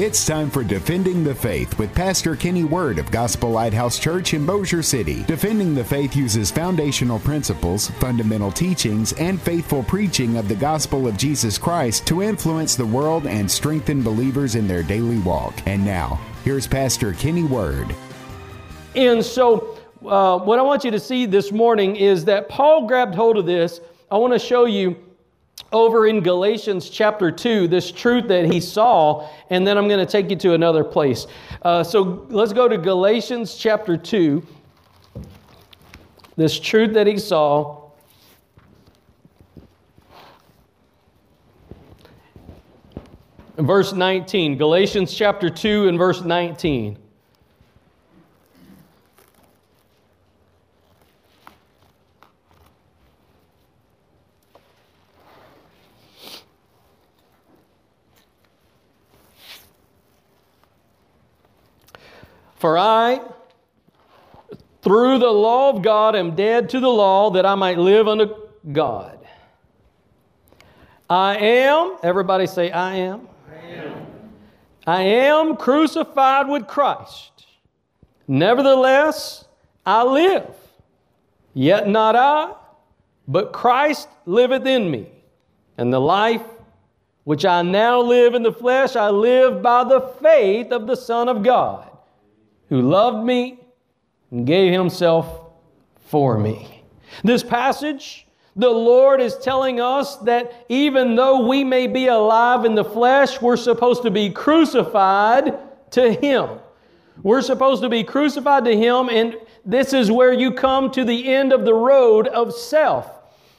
It's time for Defending the Faith with Pastor Kenny Word of Gospel Lighthouse Church in Bossier City. Defending the Faith uses foundational principles, fundamental teachings, and faithful preaching of the gospel of Jesus Christ to influence the world and strengthen believers in their daily walk. And now, here's Pastor Kenny Word. And so, uh, what I want you to see this morning is that Paul grabbed hold of this. I want to show you over in Galatians chapter 2, this truth that he saw, and then I'm going to take you to another place. Uh, so let's go to Galatians chapter 2, this truth that he saw. Verse 19, Galatians chapter 2 and verse 19. For I, through the law of God, am dead to the law that I might live unto God. I am, everybody say, I am. I am, I am crucified with Christ. Nevertheless, I live. Yet not I, but Christ liveth in me. And the life which I now live in the flesh, I live by the faith of the Son of God who loved me and gave himself for me. This passage, the Lord is telling us that even though we may be alive in the flesh, we're supposed to be crucified to Him. We're supposed to be crucified to Him, and this is where you come to the end of the road of self.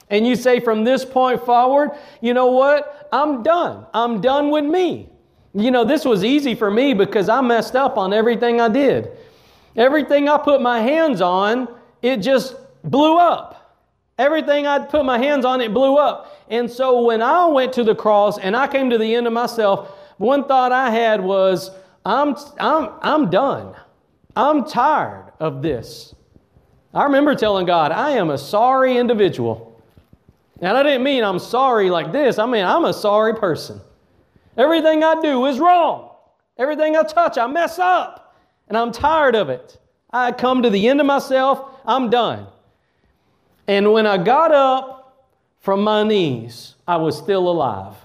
And you say, from this point forward, you know what? I'm done. I'm done with me. You know, this was easy for me because I messed up on everything I did. Everything I put my hands on, it just blew up. Everything I'd put my hands on, it blew up. And so when I went to the cross and I came to the end of myself, one thought I had was, I'm, I'm, I'm done. I'm tired of this. I remember telling God, I am a sorry individual. And I didn't mean I'm sorry like this, I mean, I'm a sorry person. Everything I do is wrong. Everything I touch, I mess up. And I'm tired of it. I come to the end of myself, I'm done. And when I got up from my knees, I was still alive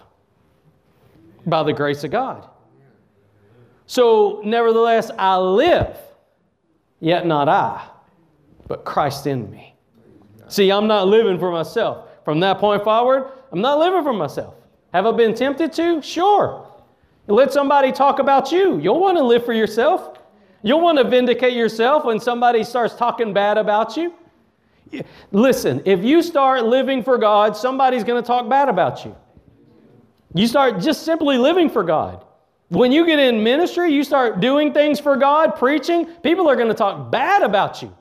by the grace of God. So, nevertheless, I live, yet not I, but Christ in me. See, I'm not living for myself. From that point forward, I'm not living for myself. Have I been tempted to? Sure. Let somebody talk about you. You'll want to live for yourself. You'll want to vindicate yourself when somebody starts talking bad about you. Listen, if you start living for God, somebody's going to talk bad about you. You start just simply living for God. When you get in ministry, you start doing things for God, preaching, people are going to talk bad about you.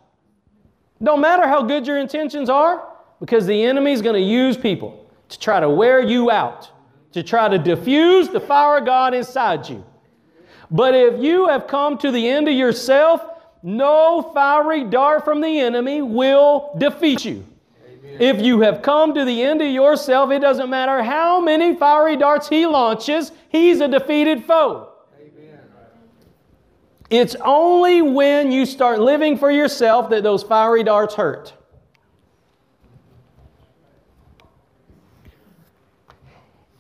Don't matter how good your intentions are, because the enemy's going to use people to try to wear you out to try to diffuse the fire of God inside you. But if you have come to the end of yourself, no fiery dart from the enemy will defeat you. Amen. If you have come to the end of yourself, it doesn't matter how many fiery darts he launches, he's a defeated foe. Amen. It's only when you start living for yourself that those fiery darts hurt.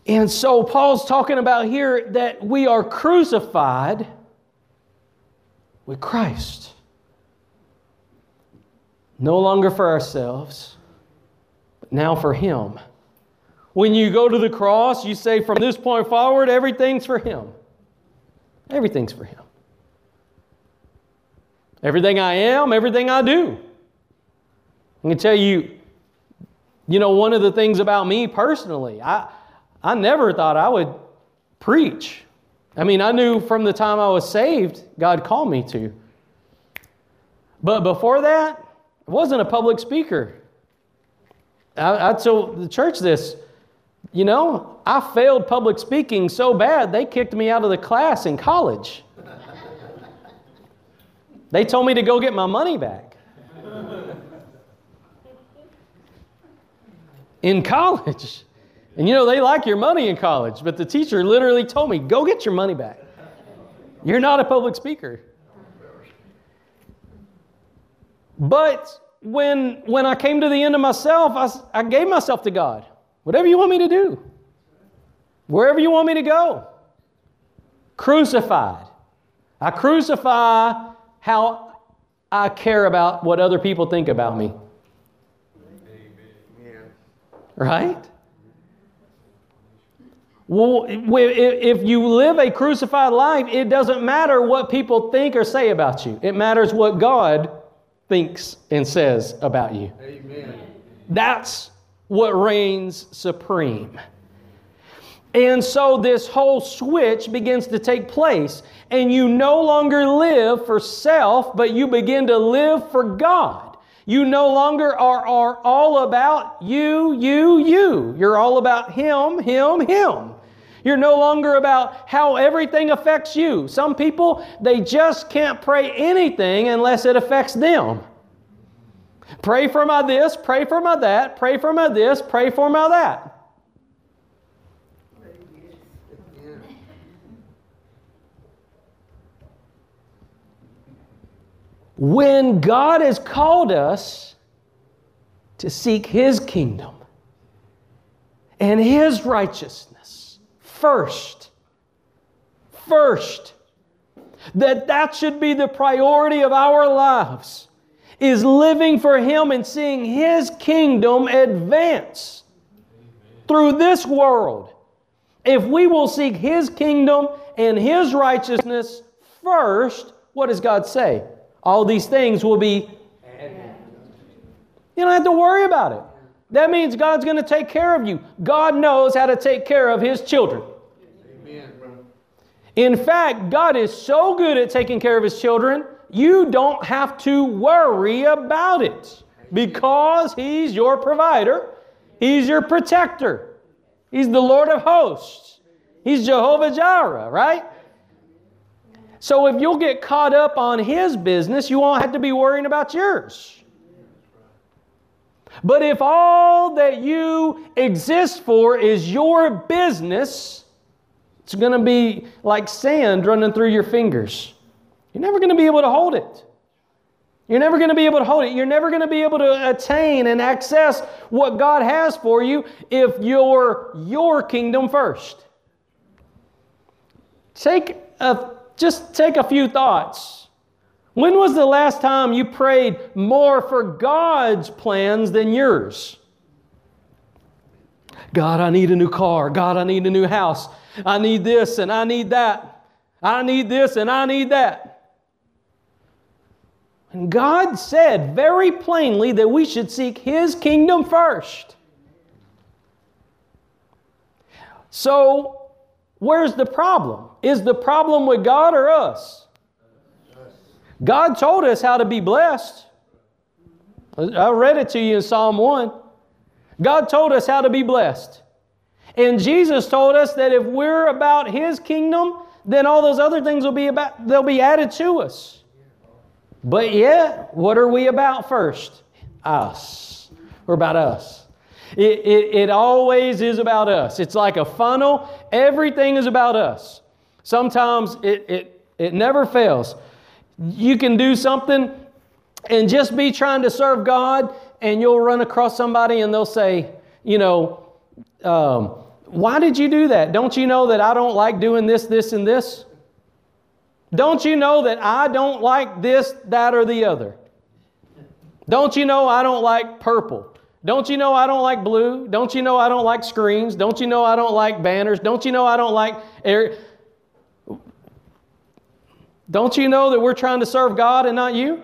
And so Paul's talking about here that we are crucified with Christ. No longer for ourselves, but now for Him. When you go to the cross, you say, from this point forward, everything's for Him. Everything's for Him. Everything I am, everything I do. I can tell you, you know, one of the things about me personally, I, I never thought I would preach. I mean, I knew from the time I was saved, God called me to. But before that, I wasn't a public speaker. I, I told the church this. You know, I failed public speaking so bad, they kicked me out of the class in college. they told me to go get my money back. in college. And you know, they like your money in college, but the teacher literally told me, go get your money back. You're not a public speaker. But when, when I came to the end of myself, I, I gave myself to God. Whatever you want me to do, wherever you want me to go. Crucified. I crucify how I care about what other people think about me. Right? Well, if you live a crucified life, it doesn't matter what people think or say about you. It matters what God thinks and says about you. Amen. That's what reigns supreme. And so this whole switch begins to take place, and you no longer live for self, but you begin to live for God. You no longer are, are all about you, you, you. You're all about Him, Him, Him. You're no longer about how everything affects you. Some people, they just can't pray anything unless it affects them. Pray for my this, pray for my that, pray for my this, pray for my that. When God has called us to seek His kingdom and His righteousness, first. First. That that should be the priority of our lives is living for him and seeing his kingdom advance through this world. If we will seek his kingdom and his righteousness first, what does God say? All these things will be you don't have to worry about it. That means God's going to take care of you. God knows how to take care of His children. In fact, God is so good at taking care of His children, you don't have to worry about it because He's your provider, He's your protector, He's the Lord of hosts, He's Jehovah Jireh, right? So if you'll get caught up on His business, you won't have to be worrying about yours. But if all that you exist for is your business, it's going to be like sand running through your fingers. You're never going to be able to hold it. You're never going to be able to hold it. You're never going to be able to attain and access what God has for you if you're your kingdom first. Take a, just take a few thoughts. When was the last time you prayed more for God's plans than yours? God, I need a new car. God, I need a new house. I need this and I need that. I need this and I need that. And God said very plainly that we should seek His kingdom first. So, where's the problem? Is the problem with God or us? God told us how to be blessed. I read it to you in Psalm 1. God told us how to be blessed. And Jesus told us that if we're about his kingdom, then all those other things will be about they'll be added to us. But yet, what are we about first? Us. We're about us. It, it, it always is about us. It's like a funnel. Everything is about us. Sometimes it, it, it never fails. You can do something and just be trying to serve God, and you'll run across somebody and they'll say, you know, um, why did you do that? Don't you know that I don't like doing this, this, and this? Don't you know that I don't like this, that, or the other? Don't you know I don't like purple? Don't you know I don't like blue? Don't you know I don't like screens? Don't you know I don't like banners? Don't you know I don't like air? Don't you know that we're trying to serve God and not you?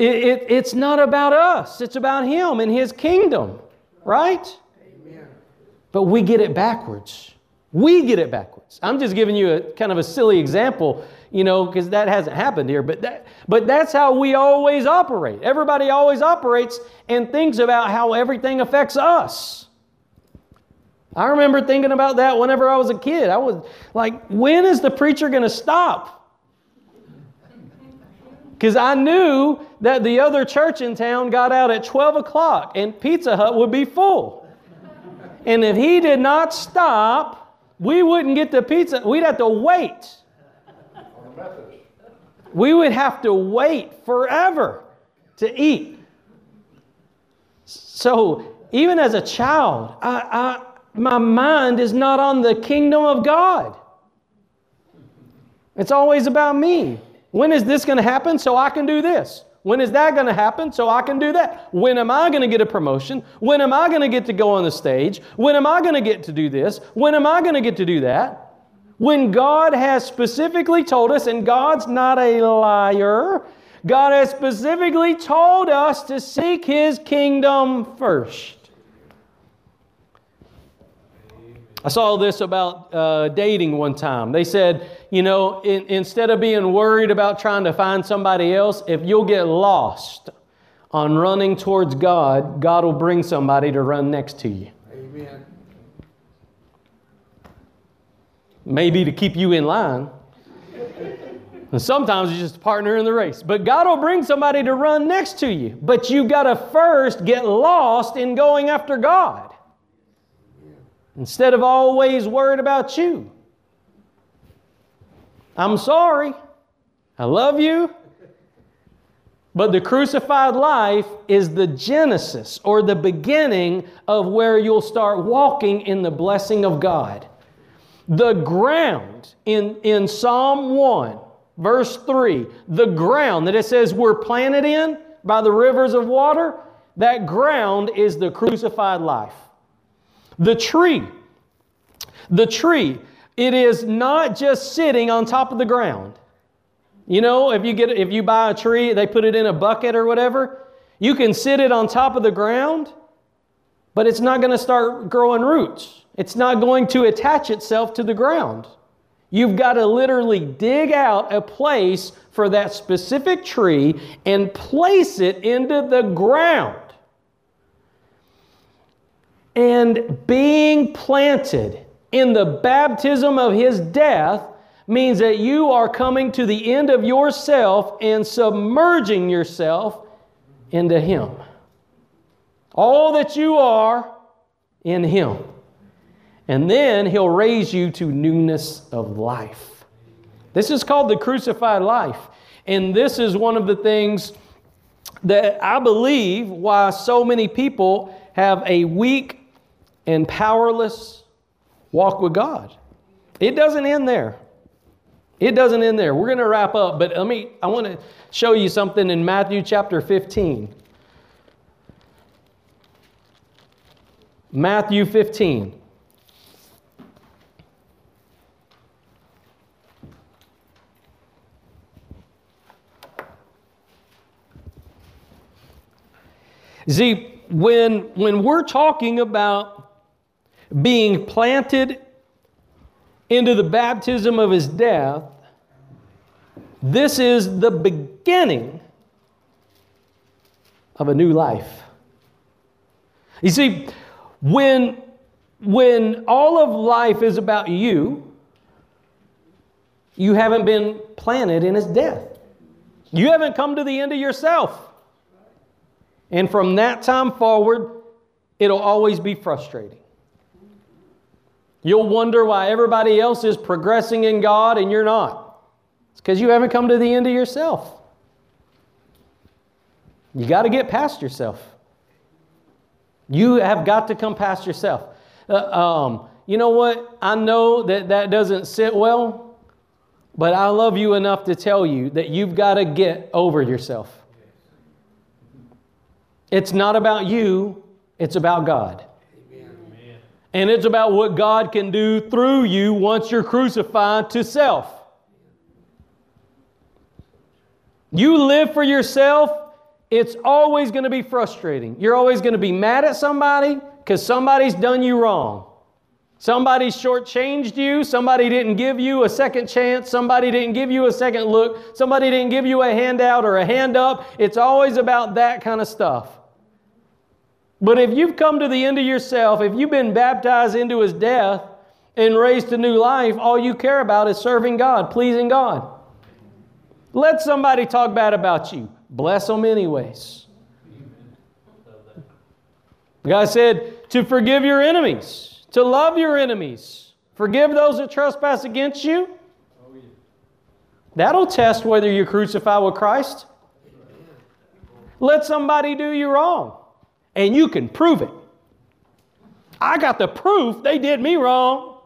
It, it, it's not about us, it's about Him and His kingdom, right? Amen. But we get it backwards. We get it backwards. I'm just giving you a kind of a silly example, you know, because that hasn't happened here. But that, but that's how we always operate. Everybody always operates and thinks about how everything affects us. I remember thinking about that whenever I was a kid. I was like, when is the preacher going to stop? Because I knew that the other church in town got out at 12 o'clock and Pizza Hut would be full. And if he did not stop, we wouldn't get the pizza. We'd have to wait. We would have to wait forever to eat. So, even as a child, I, I, my mind is not on the kingdom of God. It's always about me. When is this going to happen so I can do this? When is that going to happen so I can do that? When am I going to get a promotion? When am I going to get to go on the stage? When am I going to get to do this? When am I going to get to do that? When God has specifically told us, and God's not a liar, God has specifically told us to seek His kingdom first. I saw this about uh, dating one time. They said, you know, in, instead of being worried about trying to find somebody else, if you'll get lost on running towards God, God will bring somebody to run next to you. Amen. Maybe to keep you in line. And sometimes it's just a partner in the race. But God will bring somebody to run next to you. But you got to first get lost in going after God instead of always worried about you. I'm sorry. I love you. But the crucified life is the genesis or the beginning of where you'll start walking in the blessing of God. The ground in, in Psalm 1, verse 3, the ground that it says we're planted in by the rivers of water, that ground is the crucified life. The tree, the tree, it is not just sitting on top of the ground. You know, if you get if you buy a tree, they put it in a bucket or whatever, you can sit it on top of the ground, but it's not going to start growing roots. It's not going to attach itself to the ground. You've got to literally dig out a place for that specific tree and place it into the ground. And being planted in the baptism of his death means that you are coming to the end of yourself and submerging yourself into him. All that you are in him. And then he'll raise you to newness of life. This is called the crucified life. And this is one of the things that I believe why so many people have a weak and powerless walk with God. It doesn't end there. It doesn't end there. We're going to wrap up, but let me I want to show you something in Matthew chapter 15. Matthew 15. See, when, when we're talking about being planted into the baptism of his death, this is the beginning of a new life. You see, when, when all of life is about you, you haven't been planted in his death. You haven't come to the end of yourself. And from that time forward, it'll always be frustrating. You'll wonder why everybody else is progressing in God and you're not. It's because you haven't come to the end of yourself. You got to get past yourself. You have got to come past yourself. Uh, um, you know what? I know that that doesn't sit well, but I love you enough to tell you that you've got to get over yourself. It's not about you, it's about God. And it's about what God can do through you once you're crucified to self. You live for yourself, it's always going to be frustrating. You're always going to be mad at somebody because somebody's done you wrong. Somebody shortchanged you. Somebody didn't give you a second chance. Somebody didn't give you a second look. Somebody didn't give you a handout or a hand up. It's always about that kind of stuff. But if you've come to the end of yourself, if you've been baptized into his death and raised to new life, all you care about is serving God, pleasing God. Let somebody talk bad about you. Bless them anyways. The guy said, to forgive your enemies, to love your enemies, forgive those that trespass against you. That'll test whether you're crucified with Christ. Let somebody do you wrong, and you can prove it. I got the proof they did me wrong.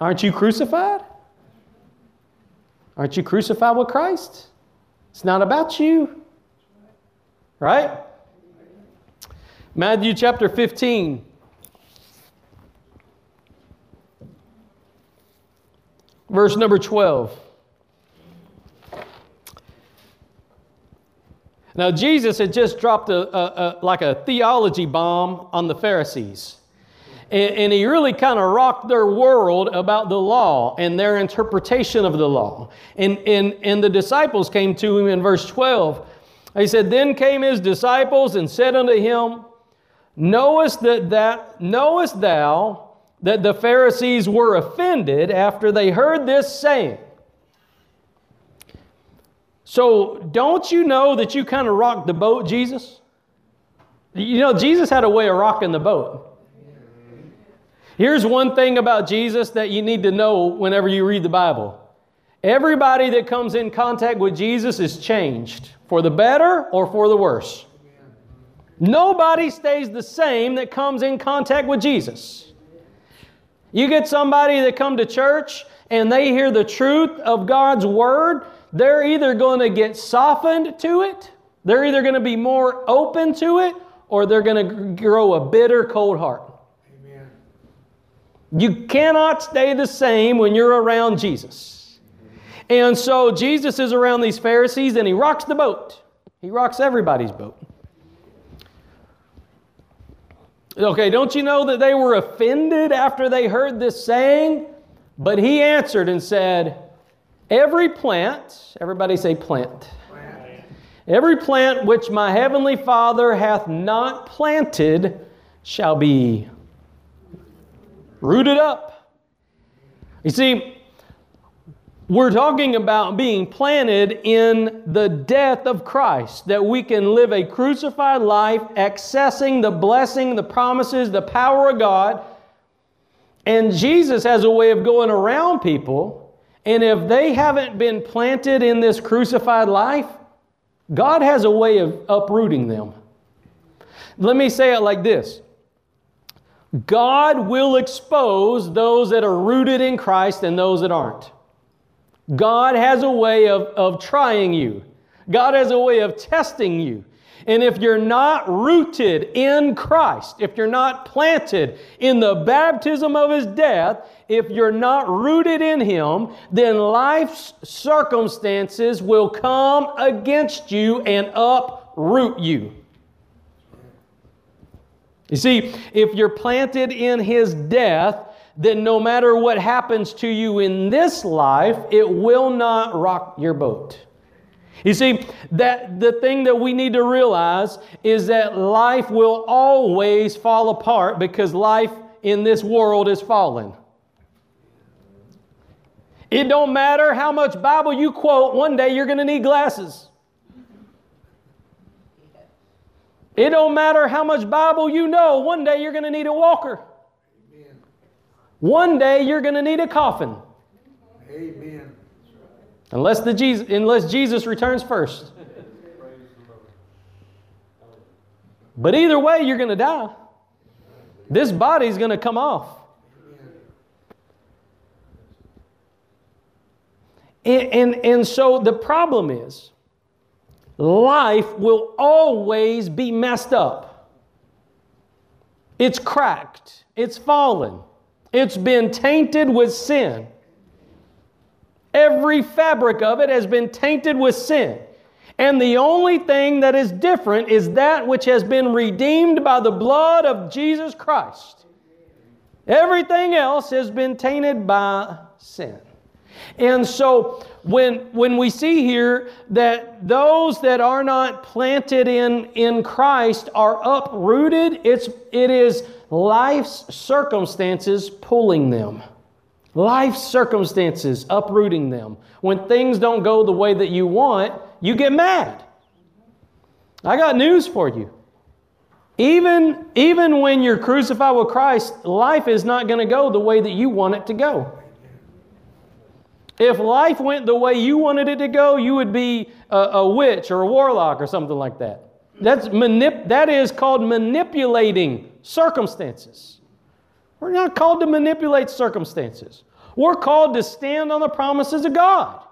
Aren't you crucified? Aren't you crucified with Christ? It's not about you. Right? Matthew chapter 15. Verse number 12. Now, Jesus had just dropped a, a, a like a theology bomb on the Pharisees. And, and he really kind of rocked their world about the law and their interpretation of the law. And, and, and the disciples came to him in verse 12. He said, Then came his disciples and said unto him, Knowest that, that knowest thou that the Pharisees were offended after they heard this saying? So, don't you know that you kind of rocked the boat, Jesus? You know, Jesus had a way of rocking the boat. Here's one thing about Jesus that you need to know whenever you read the Bible everybody that comes in contact with Jesus is changed for the better or for the worse. Nobody stays the same that comes in contact with Jesus. You get somebody that come to church and they hear the truth of God's word they're either going to get softened to it, they're either going to be more open to it, or they're going to grow a bitter, cold heart. Amen. You cannot stay the same when you're around Jesus. And so Jesus is around these Pharisees and he rocks the boat. He rocks everybody's boat. Okay, don't you know that they were offended after they heard this saying? But he answered and said, Every plant, everybody say plant. plant. Every plant which my heavenly Father hath not planted shall be rooted up. You see, we're talking about being planted in the death of Christ, that we can live a crucified life, accessing the blessing, the promises, the power of God. And Jesus has a way of going around people and if they haven't been planted in this crucified life, God has a way of uprooting them. Let me say it like this God will expose those that are rooted in Christ and those that aren't. God has a way of, of trying you, God has a way of testing you. And if you're not rooted in Christ, if you're not planted in the baptism of His death, if you're not rooted in Him, then life's circumstances will come against you and uproot you. You see, if you're planted in His death, then no matter what happens to you in this life, it will not rock your boat. You see, that the thing that we need to realize is that life will always fall apart because life in this world is fallen. It don't matter how much Bible you quote, one day you're going to need glasses. It don't matter how much Bible you know, one day you're going to need a walker. One day you're going to need a coffin. Amen. Unless, the Jesus, unless Jesus returns first. But either way, you're going to die. This body's going to come off. And, and, and so the problem is life will always be messed up. It's cracked, it's fallen, it's been tainted with sin. Every fabric of it has been tainted with sin. And the only thing that is different is that which has been redeemed by the blood of Jesus Christ. Everything else has been tainted by sin. And so when, when we see here that those that are not planted in, in Christ are uprooted, it's, it is life's circumstances pulling them. Life circumstances uprooting them. When things don't go the way that you want, you get mad. I got news for you. Even, even when you're crucified with Christ, life is not going to go the way that you want it to go. If life went the way you wanted it to go, you would be a, a witch or a warlock or something like that. That's manip- that is called manipulating circumstances. We're not called to manipulate circumstances. We're called to stand on the promises of God.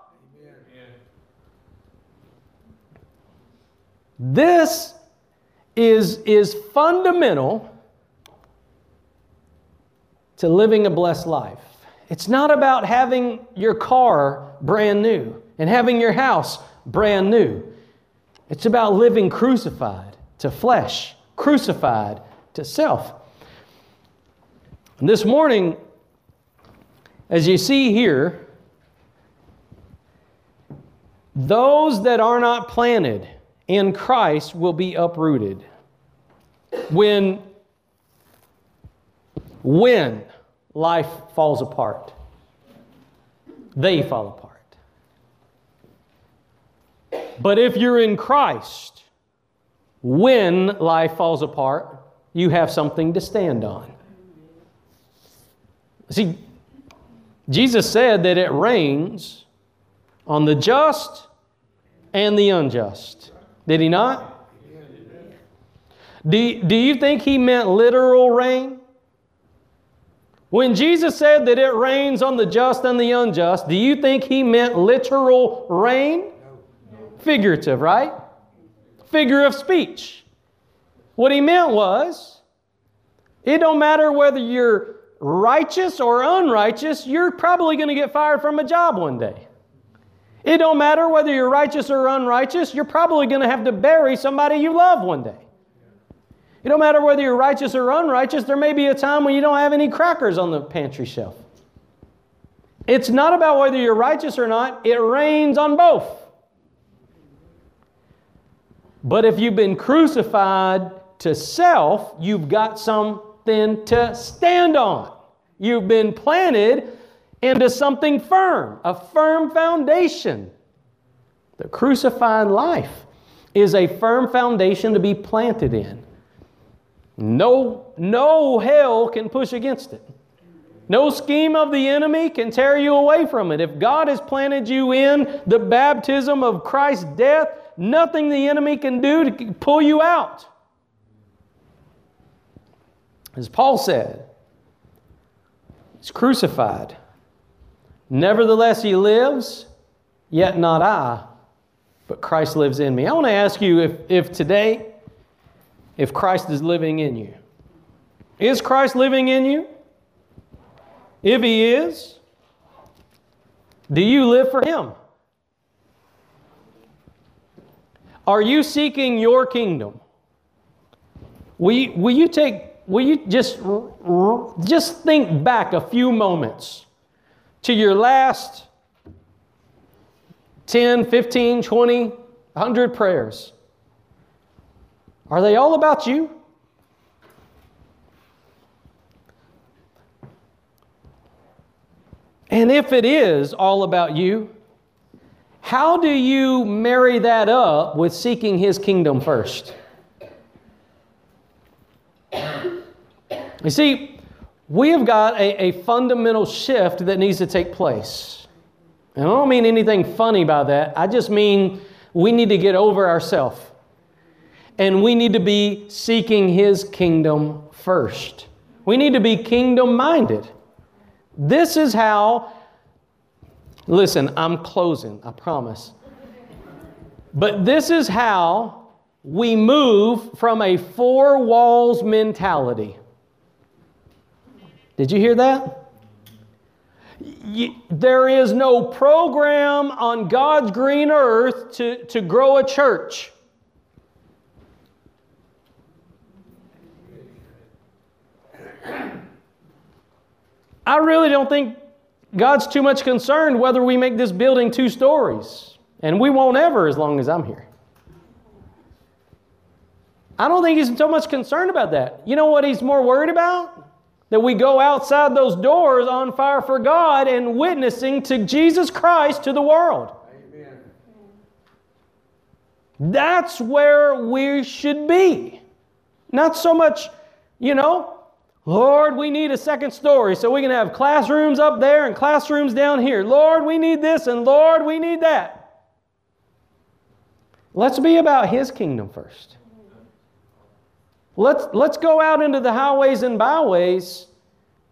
This is, is fundamental to living a blessed life. It's not about having your car brand new and having your house brand new. It's about living crucified to flesh, crucified to self. And this morning, as you see here, those that are not planted in Christ will be uprooted. When, when life falls apart, they fall apart. But if you're in Christ, when life falls apart, you have something to stand on. See, Jesus said that it rains on the just and the unjust. Did he not? Do, do you think he meant literal rain? When Jesus said that it rains on the just and the unjust, do you think he meant literal rain? Figurative, right? Figure of speech. What he meant was, it don't matter whether you're righteous or unrighteous, you're probably going to get fired from a job one day. It don't matter whether you're righteous or unrighteous, you're probably going to have to bury somebody you love one day. It don't matter whether you're righteous or unrighteous, there may be a time when you don't have any crackers on the pantry shelf. It's not about whether you're righteous or not, it rains on both. But if you've been crucified to self, you've got something to stand on. You've been planted into something firm, a firm foundation. The crucified life is a firm foundation to be planted in. No, no hell can push against it. No scheme of the enemy can tear you away from it. If God has planted you in the baptism of Christ's death, nothing the enemy can do to pull you out. As Paul said, he's crucified. Nevertheless, he lives, yet not I, but Christ lives in me. I want to ask you if, if today, if Christ is living in you. Is Christ living in you? If he is, do you live for him? Are you seeking your kingdom? Will you, will you take, will you just, just think back a few moments to your last 10, 15, 20, 100 prayers? Are they all about you? And if it is all about you, how do you marry that up with seeking His kingdom first? You see, we have got a, a, fundamental shift that needs to take place. And I don't mean anything funny by that. I just mean we need to get over ourselves. And we need to be seeking His kingdom first. We need to be kingdom minded. This is how Listen, I'm closing, I promise. But this is how we move from a four walls mentality. Did you hear that? there is no program on God's green earth to, to grow a church. I really don't think God's too much concerned whether we make this building two stories. And we won't ever as long as I'm here. I don't think he's so much concerned about that. You know what he's more worried about? That we go outside those doors on fire for God and witnessing to Jesus Christ to the world. Amen. That's where we should be. Not so much, you know, Lord, we need a second story so we can have classrooms up there and classrooms down here. Lord, we need this and Lord, we need that. Let's be about His kingdom first. Let's, let's go out into the highways and byways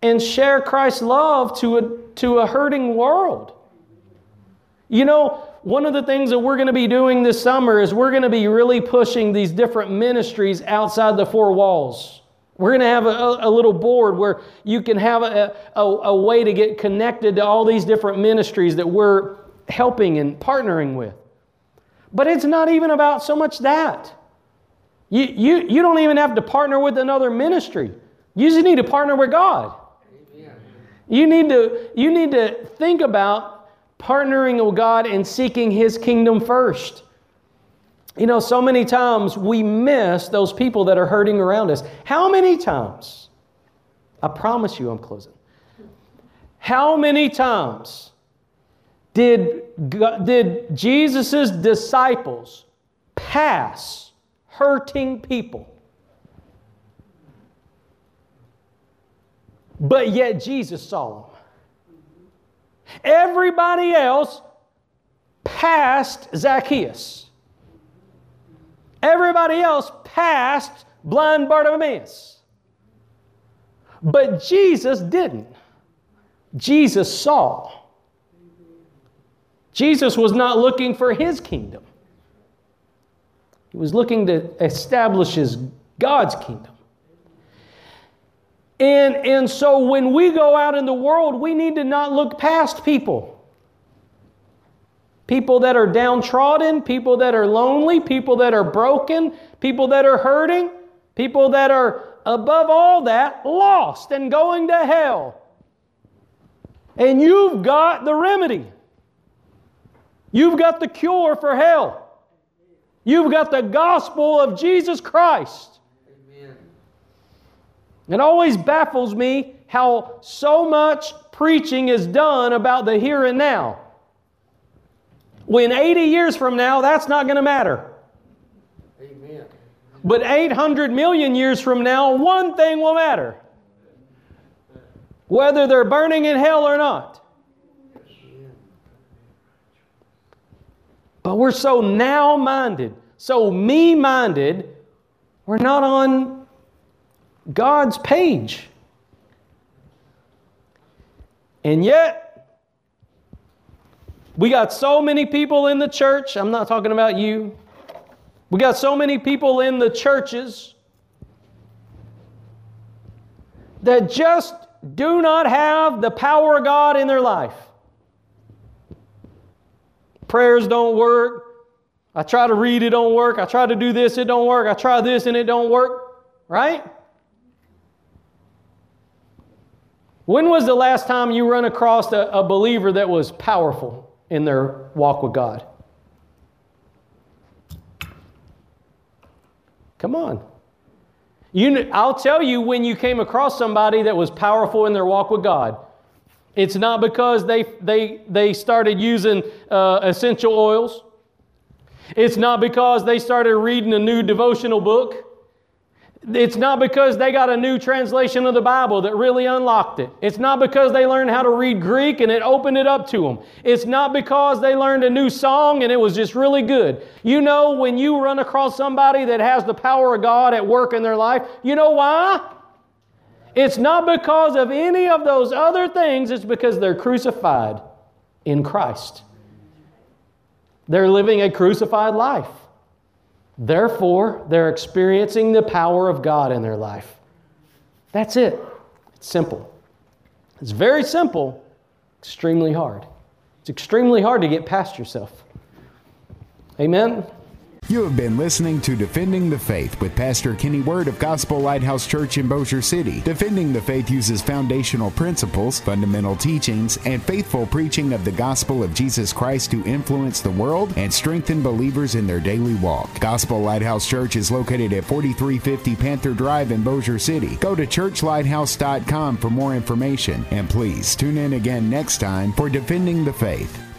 and share Christ's love to a, to a hurting world. You know, one of the things that we're going to be doing this summer is we're going to be really pushing these different ministries outside the four walls. We're going to have a, a little board where you can have a, a, a way to get connected to all these different ministries that we're helping and partnering with. But it's not even about so much that. You, you, you don't even have to partner with another ministry. You just need to partner with God. You need to, you need to think about partnering with God and seeking His kingdom first. You know, so many times we miss those people that are hurting around us. How many times? I promise you, I'm closing. How many times did, did Jesus' disciples pass hurting people? But yet Jesus saw them. Everybody else passed Zacchaeus. Everybody else passed blind Bartimaeus. But Jesus didn't. Jesus saw. Jesus was not looking for his kingdom. He was looking to establish his God's kingdom. And, and so when we go out in the world, we need to not look past people. People that are downtrodden, people that are lonely, people that are broken, people that are hurting, people that are, above all that, lost and going to hell. And you've got the remedy. You've got the cure for hell. You've got the gospel of Jesus Christ. Amen. It always baffles me how so much preaching is done about the here and now. When 80 years from now, that's not going to matter. Amen. But 800 million years from now, one thing will matter whether they're burning in hell or not. But we're so now minded, so me minded, we're not on God's page. And yet, we got so many people in the church. I'm not talking about you. We got so many people in the churches that just do not have the power of God in their life. Prayers don't work. I try to read, it don't work. I try to do this, it don't work. I try this and it don't work. Right? When was the last time you run across a, a believer that was powerful in their walk with God? Come on. You, I'll tell you when you came across somebody that was powerful in their walk with God. It's not because they, they, they started using uh, essential oils. It's not because they started reading a new devotional book. It's not because they got a new translation of the Bible that really unlocked it. It's not because they learned how to read Greek and it opened it up to them. It's not because they learned a new song and it was just really good. You know, when you run across somebody that has the power of God at work in their life, you know why? It's not because of any of those other things, it's because they're crucified in Christ. They're living a crucified life. Therefore, they're experiencing the power of God in their life. That's it. It's simple. It's very simple, extremely hard. It's extremely hard to get past yourself. Amen. You have been listening to Defending the Faith with Pastor Kenny Word of Gospel Lighthouse Church in Bossier City. Defending the Faith uses foundational principles, fundamental teachings, and faithful preaching of the gospel of Jesus Christ to influence the world and strengthen believers in their daily walk. Gospel Lighthouse Church is located at 4350 Panther Drive in Bossier City. Go to churchlighthouse.com for more information, and please tune in again next time for Defending the Faith.